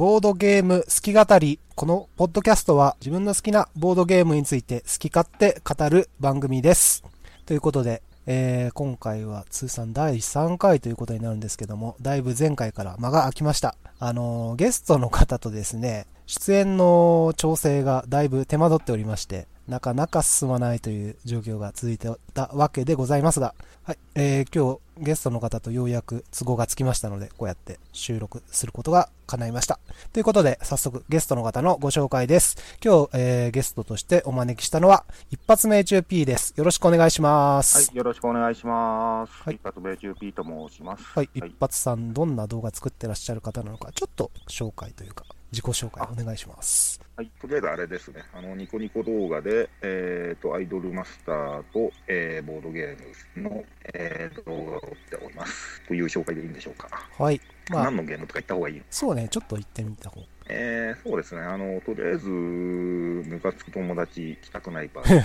ボードゲーム好き語り。このポッドキャストは自分の好きなボードゲームについて好き勝手語る番組です。ということで、えー、今回は通算第3回ということになるんですけども、だいぶ前回から間が空きました。あのーゲストの方とですね、出演の調整がだいぶ手間取っておりまして、なかなか進まないという状況が続いてたわけでございますが、はい、えー、今日ゲストの方とようやく都合がつきましたので、こうやって収録することが叶いました。ということで、早速ゲストの方のご紹介です。今日、えー、ゲストとしてお招きしたのは、一発命中 P です。よろしくお願いします。はい、よろしくお願いします。はい一発米中 P と申します。はい、一発さん、どんな動画作ってらっしゃる方なのか、ちょっと紹介というか、自己紹介お願いします。はい、とりあえずあれですね、あのニコニコ動画で、えー、とアイドルマスターと、えーボードゲームの、えー動画を撮っております。という紹介でいいんでしょうか。はい。まあ何、のゲームとか言った方がいいの？そうね、ちょっと言ってみた方。えー、そうですね、あのとりあえず、ムカつく友達来たくない場合で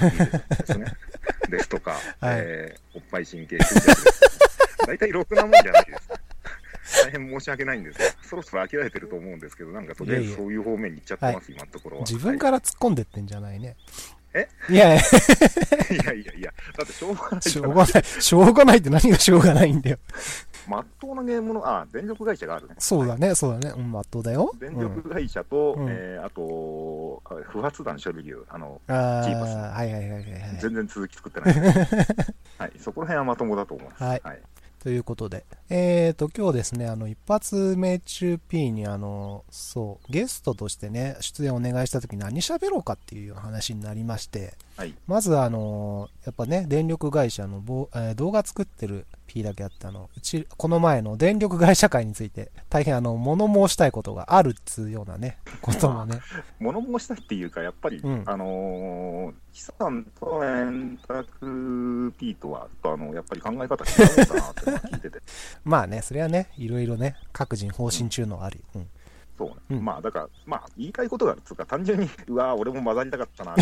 すね。ですとか、はいえーおっぱい神経衰弱です。大体ろくなもんじゃないですね。大変申し訳ないんですが、そろそろ飽きられてると思うんですけど、なんかとりあえずそういう方面に行っちゃってます、今のところは。自分から突っ込んでってんじゃないね。えいやいや、は いいやいやいや、だってしょうがないじしょうがない。しょうがないって何がしょうがないんだよ。まっとうなゲームの、あ、電力会社があるね。そうだね、そうだね。うん、まっとうだよ。電うん力会社と、うんえーあと、あ不発弾処理流、あの、あジーパスあ、はいはいはいはいはい。全然続き作ってない。はい、そこら辺はまともだと思います。はいはい。ということで。えーと、今日ですね、あの、一発命中 P にあの、そう、ゲストとしてね、出演お願いした時何喋ろうかっていう話になりまして、はい。まずあの、やっぱね、電力会社のぼ、えー動画作ってる P だけあって、あの、うち、この前の電力会社会について、大変あの、物申したいことがあるっつうようなね、こともね、物申したいっていうか、やっぱり、うんあのー、キさんと円卓 P とは、あの、やっぱり考え方違うのかなって聞いてて。まあね、それはね、いろいろね、各人方針中のあり、うん。そうね。うんまあ、だから、まあ、言いたいことがあるっつうか、単純に、うわー俺も混ざりたかったな、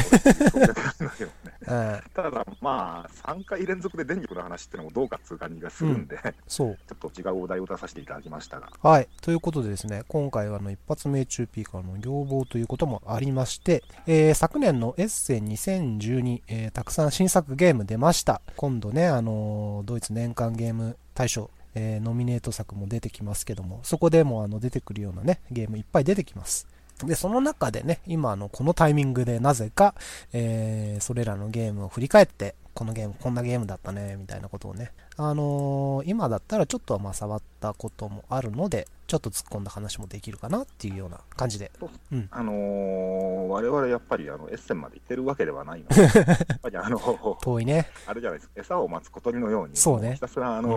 ただ、まあ、3回連続で電力の話ってのもどうかっつう感じがするんで、そう。ちょっと違うお題を出させていただきましたが、はい。ということでですね、今回はあの一発命中 P からの要望ということもありまして、えー昨年のエッセン2012、えーたくさん新作ゲーム出ました。今度ね、あのードイツ年間ゲーム大賞、えーノミネート作も出てきますけども、そこでもあの出てくるようなね、ゲームいっぱい出てきます。で、その中でね、今あの、このタイミングでなぜか、えーそれらのゲームを振り返って、このゲーム、こんなゲームだったね、みたいなことをね、あのー今だったらちょっとはまあ触ったこともあるので、ちょっと突っ込んだ話もできるかなっていうような感じで。あのー、我々やっぱりあのエッセンまで行ってるわけではないので、やっぱりあの、遠いね。あれじゃないです。か、餌を待つ小鳥のように、そうね。ひたすら、あの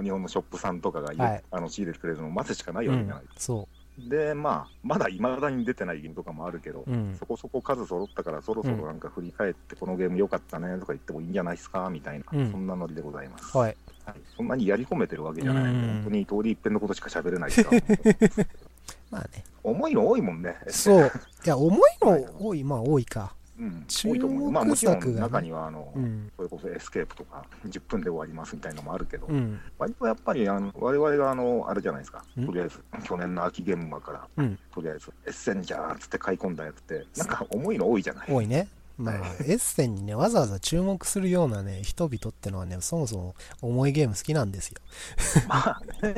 ー日本のショップさんとかが、はい。あの仕入れてくれるのを待つしかないうわけじゃない、ん。そで、まあ、まだいまだに出てないゲームとかもあるけど、う。うんそ。こそこ数揃ったから、そろそろなんか振り返って、このゲーム良かったねとか言ってもいいんじゃないですかみたいな、うんそんなノリでございます。はい。はいそんなにやり込めてるわけじゃない本当に通り一遍のことしか喋れないから、まあね。重いの多いもんね。そう。いや、重いの多い、まあ多いか。うん、まあもちろん中にはあの、うん。それこそエスケープとか10分で終わりますみたいなのもあるけど、うん。割とやっぱりあの我々があのあれじゃないですか、んとりあえず去年の秋現場から、うんとりあえずエッセンじゃーっつって買い込んだやつって、なんか重いの多いじゃない？多いね。まあ、はいエッセンにね、わざわざ注目するようなね、人々ってのはね、そもそも重いゲーム好きなんですよ。まあね。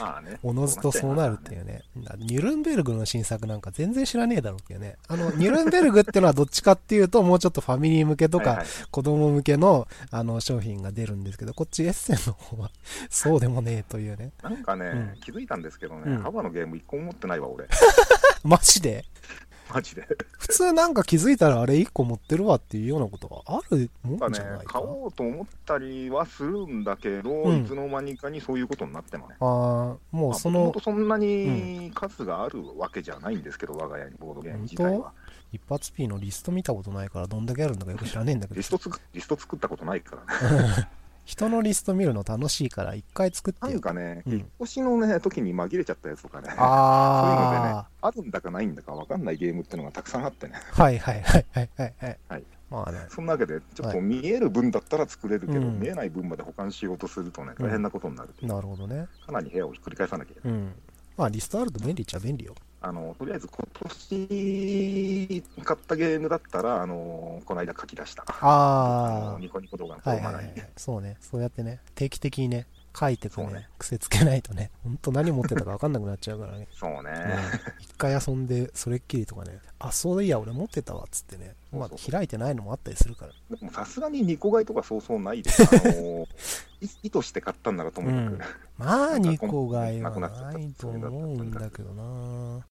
まあね。おのずとそうなるっていうね。ニュルンベルグの新作なんか全然知らねえだろうけどね。あの、ニュルンベルグってのはどっちかっていうと、もうちょっとファミリー向けとか子供向けの、あの、商品が出るんですけど、こっちエッセンの方は、そうでもねえというね。なんかね、うん気づいたんですけどね、うん幅のゲーム一個も持ってないわ、俺。マジで？マジで。普通なんか気づいたらあれ1個持ってるわっていうようなことがあるもなんじゃない、か？買おうと思ったりはするんだけど、うんいつの間にかにそういうことになってもね。ああ、もうそのまあそんなに数があるわけじゃないんですけど、我が家にボードゲーム自体は。一発 P のリスト見たことないからどんだけあるんだかよく知らねえんだけどリストリスト作ったことないからね。人のリスト見るの楽しいから一回作ってよ。なんかね、うん。引っ越しのね、時に紛れちゃったやつとかね、そういうのでねあ、あるんだかないんだか分かんないゲームってのがたくさんあってね。あはいはいはいはいはいはい。はい。まあね。そんなわけで、ちょっはい。と見える分だったら作れるけど、うん。見えない分まで保管しようとするとね、うん。大変なことになる。なるほどね。かなり部屋をひっくり返さなきゃいけない。うん。まあ、リストあると便利っちゃ便利よ。あの、とりあえず今年買ったゲームだったら、あの、この間書き出した。ああのニコニコ動画のフォーマ内にはいはい。そうね。そうやってね、定期的にね、書いてくねね、癖つけないとね、ほんと何持ってたか分かんなくなっちゃうからね。そうね。うん一回遊んで、それっきりとかね、あ、そういや、俺持ってたわ、っつってね、まあ、開いてないのもあったりするから。でもさすがにニコ買いとかそうそうないです。あの い意図して買ったんならともかく、うんまあ、なんか2個買いはないと思うんだけどな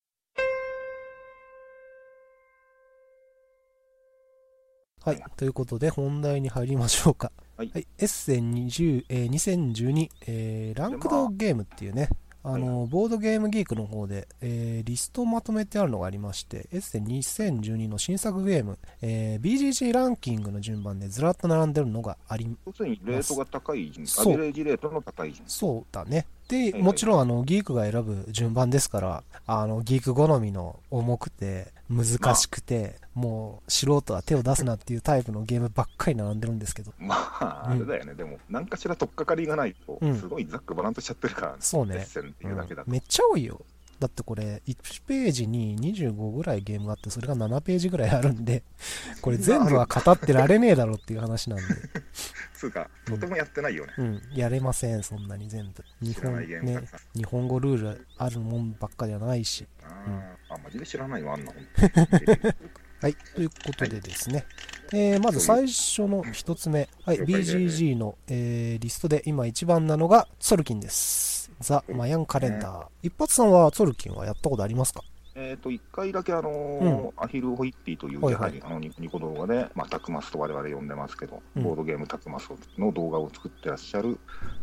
はい。ということで、本題に入りましょうか。はいエッセン20、えー2012、えーランクドゲームっていうね、あの、ボードゲームギークの方で、えーリストをまとめてあるのがありまして、エッセン2012の新作ゲーム、えー BGG ランキングの順番でずらっと並んでるのがあり要するにレートが高い順、アベレージレートの高い順。そうだね。で、もちろんあの、ギークが選ぶ順番ですから、あの、ギーク好みの重くて、難しくて、もう素人は手を出すなっていうタイプのゲームばっかり並んでるんですけど、まあ、あれだよね、でも、何かしら取っかかりがないと、うん。すごいざっくばらんとしちゃってるから、そうね。レッ。センっていうだけだと。めっちゃ多いよ。だってこれ、1ページに25ぐらいゲームがあって、それが7ページぐらいあるんで、これ全部は語ってられねえだろっていう話なんで、つうか、とてもやってないよね。うん、やれません、そんなに全部。日本ね。日本語ルールあるもんばっかじゃないし。あーあ、マジで知らないわ、あんな。はい、ということでですね、えーまず最初の一つ目、はい、BGG の、えーリストで今一番なのがツォルキンです。ザ・マヤンカレンダー。一発さんはツォルキンはやったことありますか？えっと、一回だけ、あのーアヒルホイッピーという、はいはいやはりあのニニコ動画で、まあ、タクマスと我々呼んでますけど、うんボードゲームタクマスの動画を作ってらっしゃる、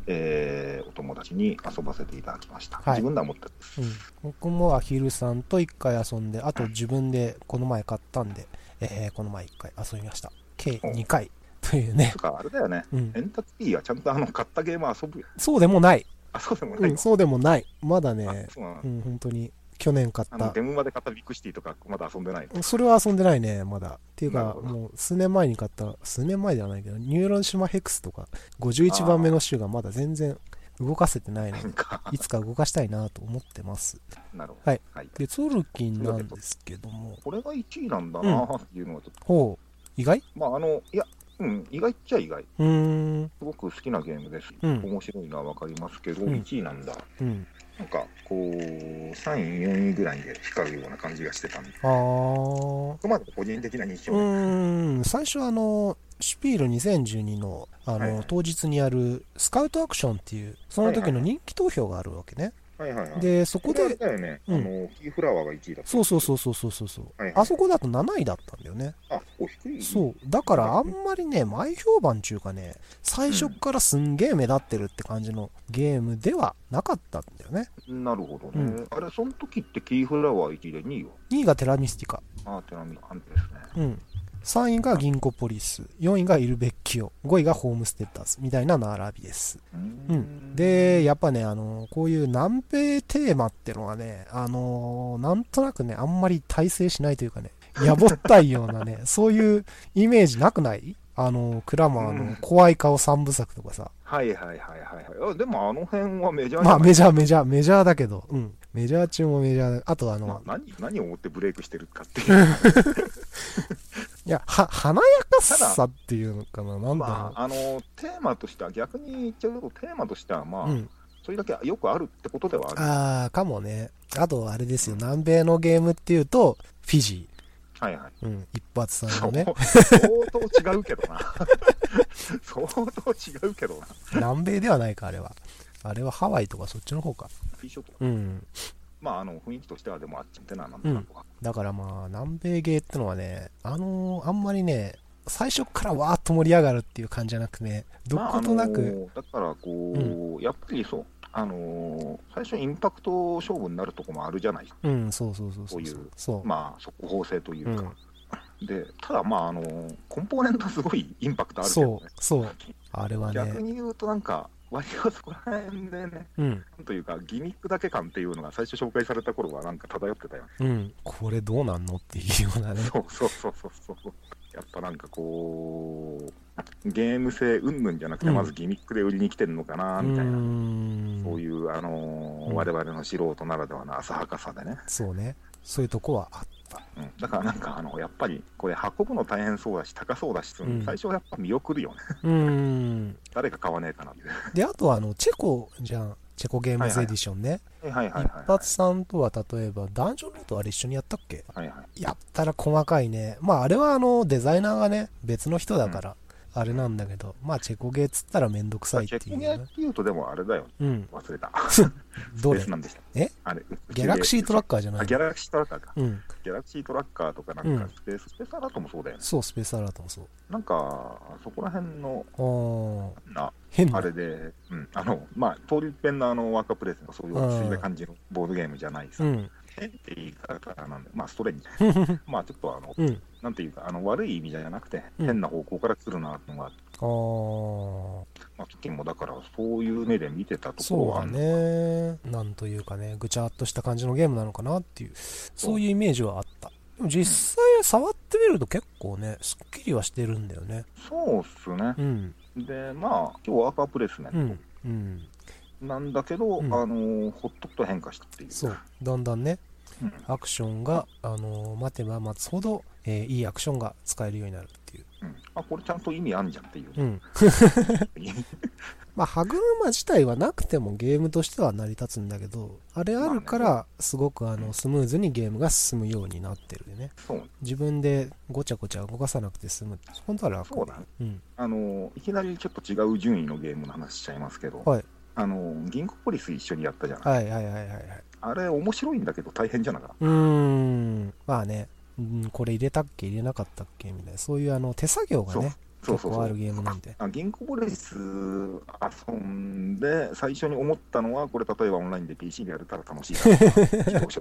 えーお友達に遊ばせていただきました。はい自分では持ってるんです。うん。僕もアヒルさんと一回遊んで、あと自分でこの前買ったんで、えーこの前一回遊びました。計2回というねつ。か、あれだよね、うん。エンタツピーはちゃんとあの買ったゲーム遊ぶよ。そうでもない。あ、そうでもない。うん、そうでもない。まだあね、そうなのうん、本当に。去年買った。あのゲームまで買ったビッグシティとか、まだ遊んでない。の。それは遊んでないね、まだ。っていうか、もう数年前に買った、数年前ではないけど、ニューロシマヘックスとか、51番目の週がまだ全然動かせてないの。で、いつか動かしたいなと思ってます。なるほど。はい。はい、で、ツォルキンなんですけども、これが1位なんだなっていうのがちょっと、ほう、意外？まあ、あの、いや、うん、意外っちゃ意外。うーん、すごく好きなゲームです。うん面白いのはわかりますけど、うん1位なんだ。うん。なんか、こう、3位、4位ぐらいで光るような感じがしてたんで、あー。あくまで個人的な印象うん、最初あの、シュピール2012の、あの、はいはい当日にやる、スカウトアクションっていう、その時の人気投票があるわけね。はいはいはい。で、そここれあれで、ね、うんあの、キーフラワーが1位だった。そうそうそうそうそうそうそう、はいはいあそこだと7位だったんだよね。あ、お低いそう。だからあんまりね、前評判中かね、最初っからすんげえ目立ってるって感じのゲームではなかったんだよね。なるほどね。うんあれ、その時ってキーフラワー1位で2位は？2位がテラミスティカ。あー、テラミアンテですね。うん。3位が銀行ポリス。4位がイルベッキオ。5位がホームステッターズ。みたいな並びです。ううん。で、やっぱね、あの、こういう南米テーマってのはね、あの、なんとなくね、あんまり大成しないというかね、やぼったいようなね、そういうイメージなくない？あの、クラマーの怖い顔三部作とかさ。はいはいはいはいはい。あでもあの辺はメジャーじまあメジャーメジャー、メジャーだけど、うん。メジャー中もメジャーだ。あとあの、まあ、何何を思ってブレイクしてるかっていう。いや、は、華やかさっていうのかな、なんだろまあ、あの、テーマとしては、逆に言っちゃうと、テーマとしては、まあ、う。うん。それだけよくあるってことではある。ああ、かもね。あと、あれですよ、南米のゲームっていうと、フィジはいはい。ー。うん、一発さんのね。相当違うけどな。相当違うけどな。南米ではないか、あれは。あれはハワイとかそっちの方か。ーショット。うん。まあ、あの、雰囲気としては、でもあっちってな、なんとなくは。だからまあ、南米ゲーってのはね、あのーあんまりね、最初からわーっと盛り上がるっていう感じじゃなくね、どことなく、まああのだから、こう、やっぱりそう、あのー最初インパクト勝負になるとこもあるじゃないうん、そうそうそうそう。いうそう。まあ、速報性というか。うん、で、ただ、まあ、あのーコンポーネントすごいインパクトあるけそうどね。、そう。あれは逆ね、に言うと、なんか、割とそこら辺でね、うん、なんというか、ギミックだけ感っていうのが最初紹介された頃は、なんか漂ってたよね。うん、これどうなんのっていうようなね。そうそうそうそうそう。やっぱなんかこう、ゲーム性うんぬんじゃなくて、うんまずギミックで売りに来てるのかな、みたいな。んそういう、あのーうん我々の素人ならではの浅はかさでね。そうね。そういうとこはあった。うん、だからなんか、あの、やっぱり、これ運ぶの大変そうだし、高そうだし、うん最初はやっぱ見送るよね。うん。誰か買わねえかなって。で、あとはあの、チェコじゃん。チェコゲームズエディションね。はいはいはい一はい。発さんとは例えば、ダンジョンルートあれ一緒にやったっけ？はいはい。やったら細かいね。まあ、あれはあの、デザイナーがね、別の人だから、あれなんだけど、まあ、チェコゲーっつったらめんどくさいっチェコゲーっていうね。ていうと、でもあれだよ。うん。忘れた。どれ？なんでした。え？あれ、ギャラクシートラッカカーじゃないあ、ギャラクシートラッカーか。うん。ギャラクシートラッカーとかなんうんかスペース、スペースアラートもそうだよね。そう、スペースアラートもそう。なんか、そこら辺の、あーな、変なあ。れで、うん、あの、まあ、通り一遍のあの、ワーカープレイスのそういう落ち着いた感じのボードゲームじゃないさ。うん。変って言い方なんで、まあ、ストレンジ。まあ、ちょっとあの、うん。なんていうか、あの、悪い意味じゃなくて、うん変な方向から来るなってのが、ああ。まあ、時もだから、そういう目で見てたところそうだはあるのね。なんというかね、ぐちゃっとした感じのゲームなのかなっていう、そういうイメージはあった。でも実際触ってみると結構ね、すっきりはしてるんだよね。そうっすねう。ん。で、まあ、今日ワーカープレイスメンうん。うん。トなんだけど、うんあの、ほっとくと変化したっていう。そう。だんだんね、うんアクションが、あのー待てば待つほど、えーいいアクションが使えるようになるっていう。うんあ、これちゃんと意味あんじゃんっていう。うん。まあ、歯車自体はなくてもゲームとしては成り立つんだけど、あれあるから、すごくあの、スムーズにゲームが進むようになってるよね。そう。自分でごちゃごちゃ動かさなくて済む。本当は楽。そうだね。うん。あの、いきなりちょっと違う順位のゲームの話しちゃいますけど、はい。あの、銀行ポリス一緒にやったじゃない。はいはいはいはいはい。あれ、面白いんだけど大変じゃなかっうーん。まあね、うん、これ入れたっけ入れなかったっけみたいな、そういうあの、手作業がね、た。そうそうそう結構ある。ゲームなんで。あ銀行ポリス遊んで、最初に思ったのは、これ例えばオンラインで PC でやれたら楽しいな。自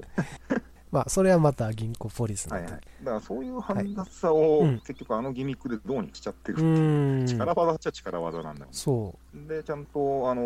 まあ、それはまた銀行ポリス。はいはい。だからそういう煩雑さを、うん結局あのギミックでどうにしちゃってるうーん。力技っちゃ力技なんだよね。そで、ちゃんと、あの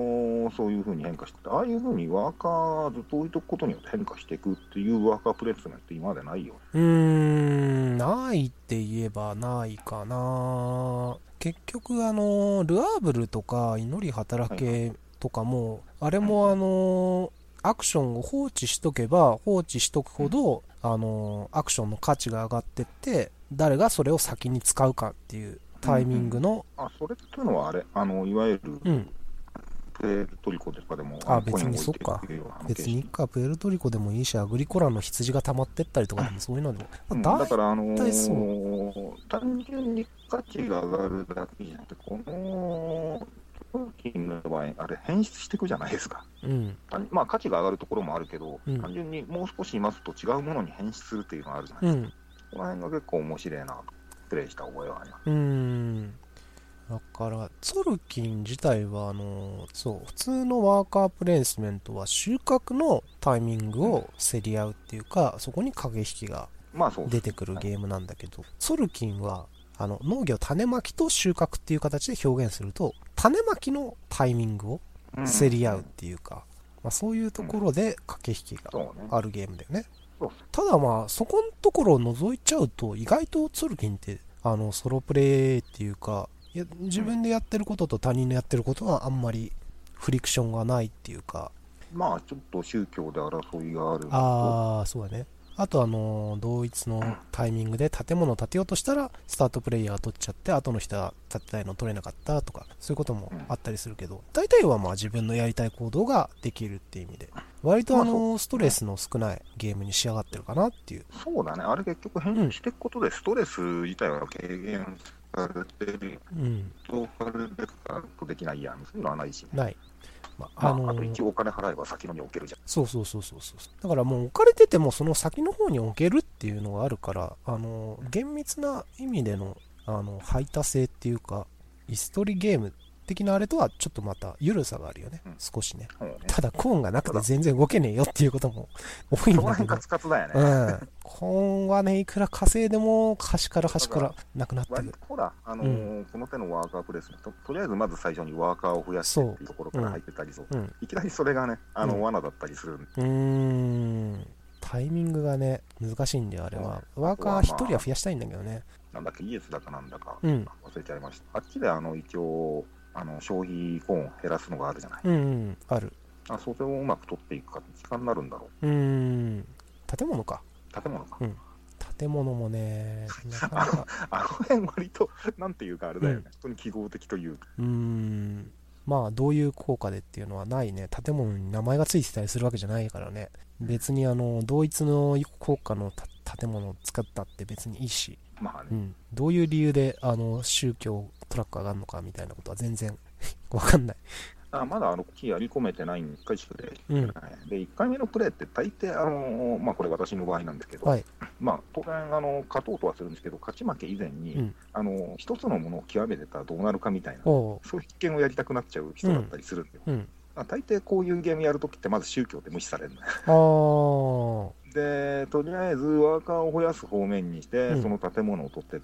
ーそういう風に変化してて、ああいう風にワーカーずっと置いとくことによって変化していくっていうワーカープレイスメンて今までないよ。う。うーん、ないって言えばないかな。結局、あの、ルアーブルとか、祈り働けとかも、あれもあの、アクションを放置しとけば、放置しとくほど、あの、アクションの価値が上がってって、誰がそれを先に使うかっていうタイミングの、あ、それっていうのはあれ、あの、いわゆる、うん、プエルトリコとかでも、あ別に置いていくようなあの別にか、プエルトリコでもいいし、アグリコラの羊が溜まってったりとかでもそういうのでも、うん。まあだから、あのー単純に価値が上がるだけじゃなくて、この、商品の場合、あれ、変質していくじゃないですか。うん、単まあ、価値が上がるところもあるけど、うん単純にもう少しいますと違うものに変質するっていうのがあるじゃないですか。うん、この辺が結構面白いなと、プレイした覚えはあります。うーん。だから、ツォルキン自体は、あの、そう、普通のワーカープレイスメントは収穫のタイミングを競り合うっていうか、そこに駆け引きが出てくるゲームなんだけど、ツォルキンは、あの、農業種まきと収穫っていう形で表現すると、種まきのタイミングを競り合うっていうか、まあそういうところで駆け引きが。あるゲームだよね。ただまあ、そこのところを除いちゃうと、意外とツルキンって、あの、ソロプレイっていうか、いや自分でやってることと他人のやってることはあんまりフリクションがないっていうか、まあ、ちょっと宗教で争いがあるああ、そうだね。あとあの、同一のタイミングで建物を建てようとしたら、スタートプレイヤー取っちゃって、後の人は建てたいの取れなかったとか、そういうこともあったりするけど、大体はまあ自分のやりたい行動ができるっていう意味で、割とあの、ストレスの少ないゲームに仕上がってるかなっていう。そうだね、あれ結局変質していくことで、ストレス自体は軽減されてる。うん、とかるべくできないやん、そういうのはないし、ね、ない。まあ、まあ、あのあと一応お金払えば先のに置けるじゃん。そうそうそうそうそう。だからもう置かれててもその先の方に置けるっていうのがあるから、あの、厳密な意味での、あの、排他性っていうか、椅子取りゲーム的なあれとはちょっとまた緩さがあるよねうん。少しね。ねただコーンがなくて全然動けねえよっていうことも多いんだけどカ。ツカツだよね。うん。コーンはね、いくら稼いでも端から端からなくなってく割とほら、あのーこの手のワーカープレイスメント、とりあえずまず最初にワーカーを増やしてっていうところから入ってたりそう、うん。いきなりそれがね、あの、うん罠だったりするんで、うーん。タイミングがね、難しいんだよ、あれは。ワーカー1人は増やしたいんだけどね。なんだっけ、イエスだかなんだか、うん。忘れちゃいました。あっちで、あの、一応、あの消費コーンを減らすのがあるじゃない。うんうん、ある。あそれをうまく取っていくか、時間になるんだろうーん。建物か。う。建物か。建物もね。あの辺割と、なんていうかあれだよね。うん本当に記号的というか。うーん。まあ、どういう効果でっていうのはないね。建物に名前がついてたりするわけじゃないからね。別にあの、同一の効果のた建物を使ったって別にいいし。まあね。うん。どういう理由で、あの、宗教トラック上がるのかみたいなことは全然 わかんない。あまだあのキーやり込めてないん1回しかで、うん。で1回目のプレイって大抵、あのまあ、これ私の場合なんですけど、はい。まあ、当然あの、勝とうとはするんですけど、勝ち負け以前に、うんあの一つのものを極めてたらどうなるかみたいな。そういう必見をやりたくなっちゃう人だったりするんで、うん。まあ大抵こういうゲームやるときって、まず宗教って無視されるのよ。あで、とりあえずワーカーを増やす方面にして、うんその建物を取ってっ。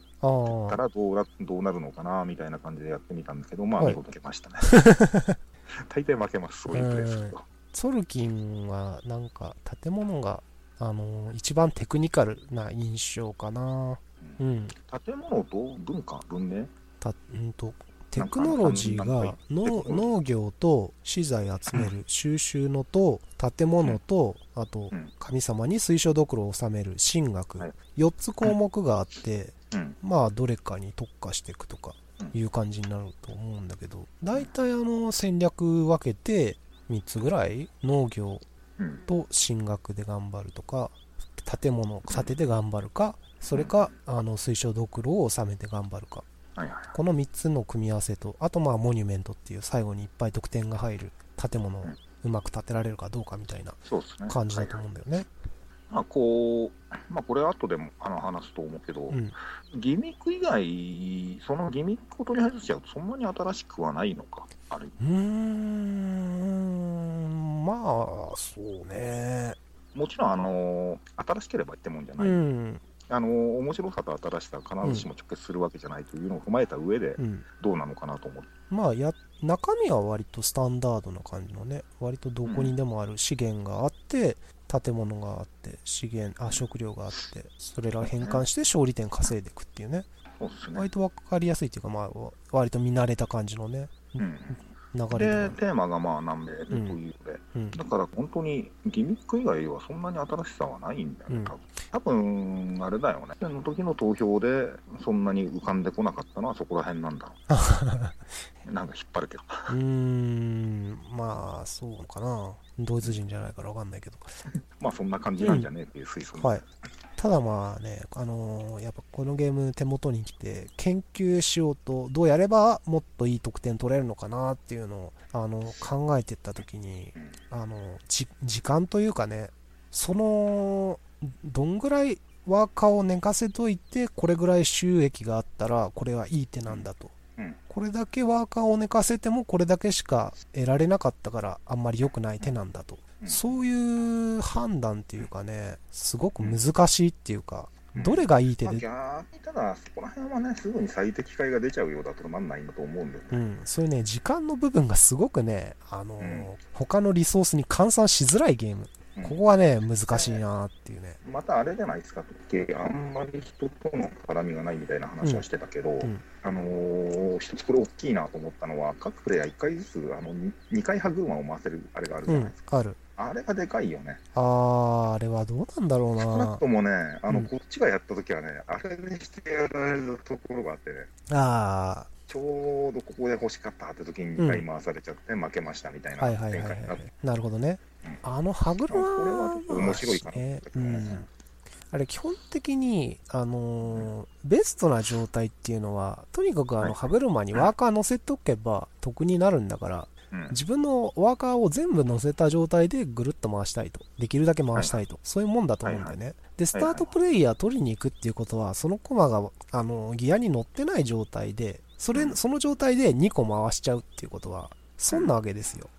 たらどうなどうなるのかなみたいな感じでやってみたんですけど、まあ、はい見事負けましたね。大抵負けます、そういうプレイすると。ソルキンはなんか建物が、あの一番テクニカルな印象かな。うん。建物と文化、文明？たんとテクノロジーが農農業と資材集める収集のと建物とあとうん。神様に水晶どころを収める神学。はい。4つ項目があってうん。まあどれかに特化していくとかいう感じになると思うんだけど大体あの戦略分けて3つぐらい農業うん。と進学で頑張るとか建物を建てて頑張るかそれかあの水晶ドクロを収めて頑張るかはいはい。この3つの組み合わせとあとまあモニュメントっていう最後にいっぱい得点が入る建物をうまく建てられるかどうかみたいな。感じだと思うんだよね。まあ、こう、まあ、これ後でもあの話すと思うけど、うん、ギミック以外、そのギミックを取り外しちゃうと、そんなに新しくはないのか、あるうーん。まあそうね。もちろん、あの新しければいいってもんじゃなうい、んあの面白さと新しさは必ずしも直結するわけじゃないというのを踏まえた上で、うん。どうなのかなと思って、まあや中身は割とスタンダードな感じのね割とどこにでもある資源があって建物があって資源あ食料があってそれらを変換して勝利点稼いでいくっていうね。ね。割。と分かりやすいっていうかまあ割と見慣れた感じのねうん、流れでで、テーマがまあ南米でというので、うんだから本当にギミック以外はそんなに新しさはないんだよね、うん多分多分あれだよね、その時の投票でそんなに浮かんでこなかったのはそこら辺なんだろう。なんか引っ張るけど。うーん、まあ、そうかな。ドイツ人じゃないからわかんないけど。まあそんな感じなんじゃねえっていう推測、はい。ただまあね、あのーやっぱこのゲーム手元に来て、研究しようと、どうやればもっといい得点取れるのかなっていうのを、あの、考えてった時に、あの、じ、時間というかね、その、どんぐらいワーカーを寝かせといて、これぐらい収益があったら、これはいい手なんだと。うんこれだけワーカーを寝かせてもこれだけしか得られなかったからあんまり良くない手なんだと、うんそういう判断っていうかねすごく難しいっていうか、どれがいい手まあ、で、逆にただ、そこら辺はね、すぐに最適解が出ちゃうようだとつまんないんだと思うんだよね。うん、そういうね時間の部分がすごくね、あのーうん。他のリソースに換算しづらいゲームうん。ここはね難しいなっていうね。またあれじゃないですか、あんまり人との絡みがないみたいな話はしてたけど、ん。あのー一つこれ大きいなと思ったのは、各プレイヤー1回ずつあの 2, 回歯車を回せるあれがあるうじゃないですか。んある。あれがでかいよね。あーあれはどうなんだろう少ななくともね、あのうん。こっちがやったときはね、あれにしてやられるところがあってね、あちょうどここで欲しかったって時に2回回されちゃって負けましたみたいな展開になって、なるほどね。うん。あの歯車これは面白いかなね。うん。あれ基本的に、あのーベストな状態っていうのはとにかくあはい。の歯車にワーカー乗せとけば得になるんだからうん自分のワーカーを全部乗せた状態でぐるっと回したいと。できるだけ回したいと、そういうもんだと思うんだよね、でスタートプレイヤー取りに行くっていうことはそのコマがあのギアに乗ってない状態でそれうん。その状態で2個回しちゃうっていうことは損なわけですよ。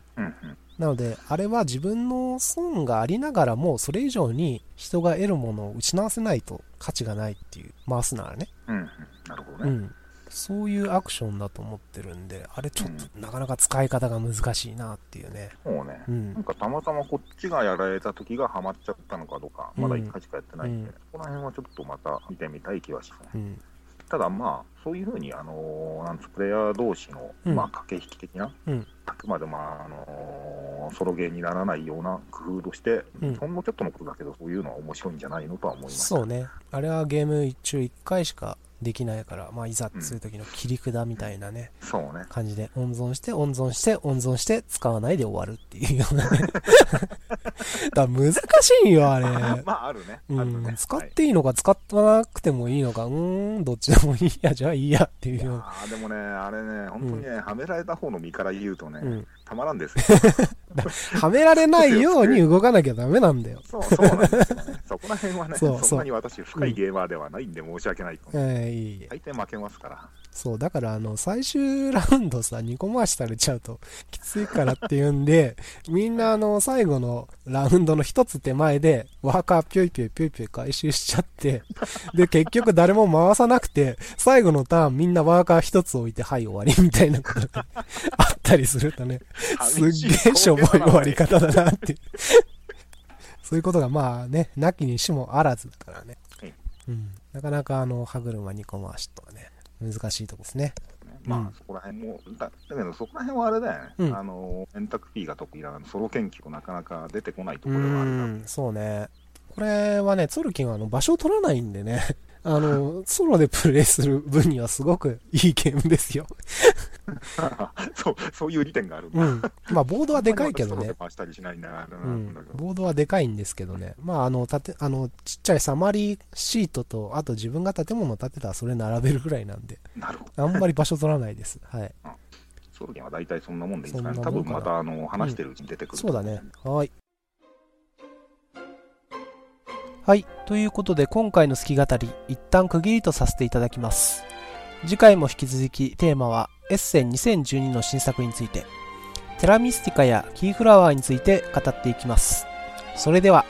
なので、あれは自分の損がありながらも、それ以上に人が得るものを失わせないと価値がないっていう、回すならね。うんうん。なるほどね。うん。そういうアクションだと思ってるんで、あれちょっとなかなか使い方が難しいなっていうね。そうね。うんなん。かたまたまこっちがやられた時がハマっちゃったのかどうか、まだうん1回しかやってないんで、うんこの辺はちょっとまた見てみたい気はしますね。うん。ただまあ、そういうふうに、あのーなんつプレイヤー同士の、うんまあ、駆け引き的な、うんあくまでまあ、あのーソロゲーにならないような工夫として、うんほんのちょっとのことだけど、そういうのは面白いんじゃないのとは思います。そうね。あれはゲーム中1回しかできないから、まあ、いざっつう時の切り札みたいなね、そうね。感じで温存して、温存して、温存して、使わないで終わるっていうようなね。だ難しいよ、あれ。まあ、あるね。ねん、使っはいていいのか使わなくてもいいのか、うーん、どっちでもいいや、じゃあいいやっていうようでもね、あれね、本当にね、はめられた方の身から言うとね、うん。たまらんですよ。はめられないように動かなきゃダメなんだよ。そう、そうなんですよね。そこら辺はね、そうそんなに私、深いゲーマーではないんで申し訳ないと。ええい大体負けますから。そう、だからあの、最終ラウンドさ、2個回しされちゃうときついからっていうんで、みんなあの、最後のラウンドの一つ手前で、ワーカーピョイピョイピョイピョイ回収しちゃって、で、結局誰も回さなくて、最後のターンみんなワーカー一つ置いて、はい、終わりみたいなことがあったりするとね、すっげえしょぼい終わり方だなって。そういうことがまあね、なきにしもあらずだからねはい。うん。なかなかあの、歯車2個回しとはね、難しいとこですね。まあ、うんそこら辺も、だだけど、そこら辺はあれだよね、うんあの、円卓 P が得意なソロ研究なかなか出てこないとうころがあるそうね。これはね、ツルキンはあの場所を取らないんでね、あの、ソロでプレイする分にはすごくいいゲームですよ。そう、そういう利点があるんだ。うん。まあ、ボードはでかいけどねうん。ボードはでかいんですけどね。まあ、あの、たて、あの、ちっちゃいサマリーシートと、あと自分が建物を建てたらそれ並べるぐらいなんで、なるほど。あんまり場所取らないです。はい。ソロゲンは大体そんなもんでいいんですかね。多分また、あの、話してるうちに出てくる、そうだね。。はい。はい。ということで、今回の好き語り、一旦区切りとさせていただきます。次回も引き続き、テーマは、エッセン2012の新作について、テラミスティカやキーフラワーについて語っていきます。それでは、